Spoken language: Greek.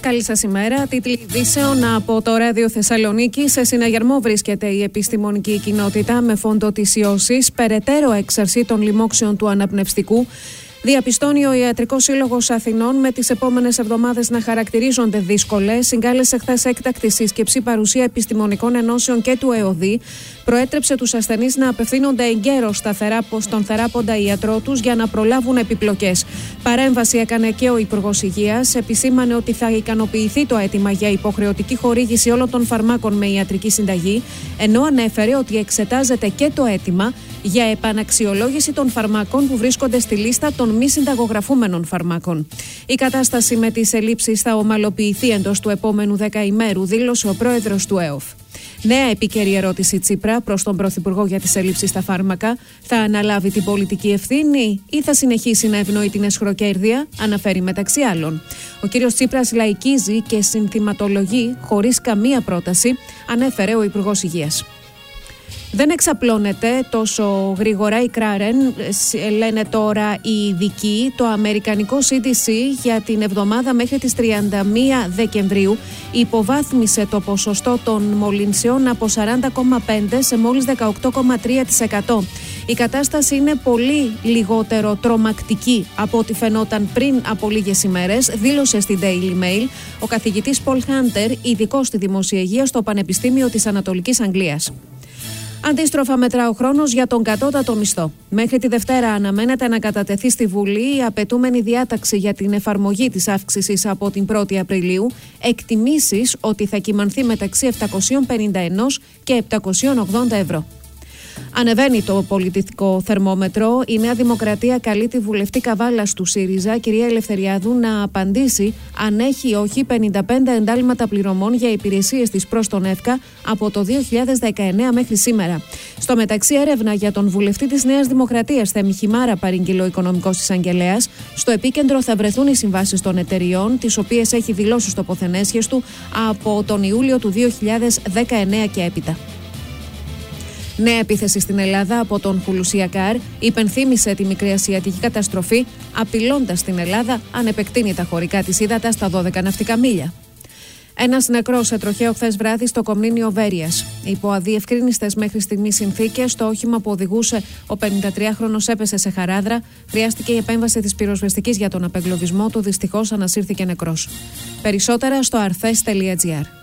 Καλή σας ημέρα. Τίτλοι ειδήσεων από το Ράδιο Θεσσαλονίκη. Σε συναγερμό βρίσκεται η επιστημονική κοινότητα με φόντο της ιώσης, περαιτέρω έξαρση των λοιμόξεων του αναπνευστικού Διαπιστώνει ο Ιατρικός Σύλλογος Αθηνών με τις επόμενες εβδομάδες να χαρακτηρίζονται δύσκολες. Συγκάλεσε χθες έκτακτη σύσκεψη παρουσία επιστημονικών ενώσεων και του ΕΟΔΗ. Προέτρεψε τους ασθενείς να απευθύνονται εγκαίρως στον θεράποντα ιατρό τους για να προλάβουν επιπλοκές. Παρέμβαση έκανε και ο Υπουργός Υγείας. Επισήμανε ότι θα ικανοποιηθεί το αίτημα για υποχρεωτική χορήγηση όλων των φαρμάκων με ιατρική συνταγή, ενώ ανέφερε ότι εξετάζεται και το αίτημα για επαναξιολόγηση των φαρμάκων που βρίσκονται στη λίστα των μη συνταγογραφούμενων φαρμάκων. Η κατάσταση με τις ελλείψεις θα ομαλοποιηθεί εντός του επόμενου δεκαημέρου, δήλωσε ο πρόεδρος του ΕΟΦ. Νέα επίκαιρη ερώτηση Τσίπρα προς τον Πρωθυπουργό για τις ελλείψεις στα φάρμακα. Θα αναλάβει την πολιτική ευθύνη ή θα συνεχίσει να ευνοεί την εσχροκέρδεια, αναφέρει μεταξύ άλλων. Ο κύριος Τσίπρας λαϊκίζει και συνθηματολογεί χωρίς καμία πρόταση, ανέφερε ο Υπουργός Υγείας. Δεν εξαπλώνεται τόσο γρήγορα η Κράρεν, λένε τώρα οι ειδικοί. Το αμερικανικό CDC για την εβδομάδα μέχρι τις 31 Δεκεμβρίου υποβάθμισε το ποσοστό των μολυνσιών από 40,5% σε μόλις 18,3%. Η κατάσταση είναι πολύ λιγότερο τρομακτική από ό,τι φαινόταν πριν από λίγες ημέρες, δήλωσε στην Daily Mail ο καθηγητής Paul Hunter, ειδικός στη δημοσιογεία υγεία στο Πανεπιστήμιο της Ανατολικής Αγγλίας. Αντίστροφα, μετρά ο χρόνος για τον κατώτατο μισθό. Μέχρι τη Δευτέρα αναμένεται να κατατεθεί στη Βουλή η απαιτούμενη διάταξη για την εφαρμογή της αύξησης από την 1η Απριλίου. Εκτιμήσεις ότι θα κυμανθεί μεταξύ 751 και 780 ευρώ. Ανεβαίνει το πολιτικό θερμόμετρο. Η Νέα Δημοκρατία καλεί τη βουλευτή Καβάλα του ΣΥΡΙΖΑ, κυρία Ελευθεριάδου, να απαντήσει αν έχει ή όχι 55 εντάλματα πληρωμών για υπηρεσίες της προς τον ΕΦΚΑ από το 2019 μέχρι σήμερα. Στο μεταξύ, έρευνα για τον βουλευτή της Νέας Δημοκρατίας, Θέμη Χιμάρα, παρήγγειλε ο οικονομικός εισαγγελέας. Στο επίκεντρο θα βρεθούν οι συμβάσεις των εταιριών, τις οποίες έχει δηλώσει στο ποθενέσχες του από τον Ιούλιο του 2019 και έπειτα. Νέα επίθεση στην Ελλάδα από τον Χουλουσιακάρ υπενθύμησε τη μικρή ασιατική καταστροφή, απειλώντας την Ελλάδα αν επεκτείνει τα χωρικά της ύδατα στα 12 ναυτικά μίλια. Ένας νεκρός σε τροχαίο χθες βράδυ στο Κομνίνιο Βέρειας. Υπό αδιευκρίνηστε μέχρι στιγμής συνθήκες, το όχημα που οδηγούσε ο 53χρονο έπεσε σε χαράδρα. Χρειάστηκε η επέμβαση της πυροσβεστικής για τον απεγκλωβισμό του. Δυστυχώς ανασύρθηκε νεκρός. Περισσότερα στο αρθέ.gr.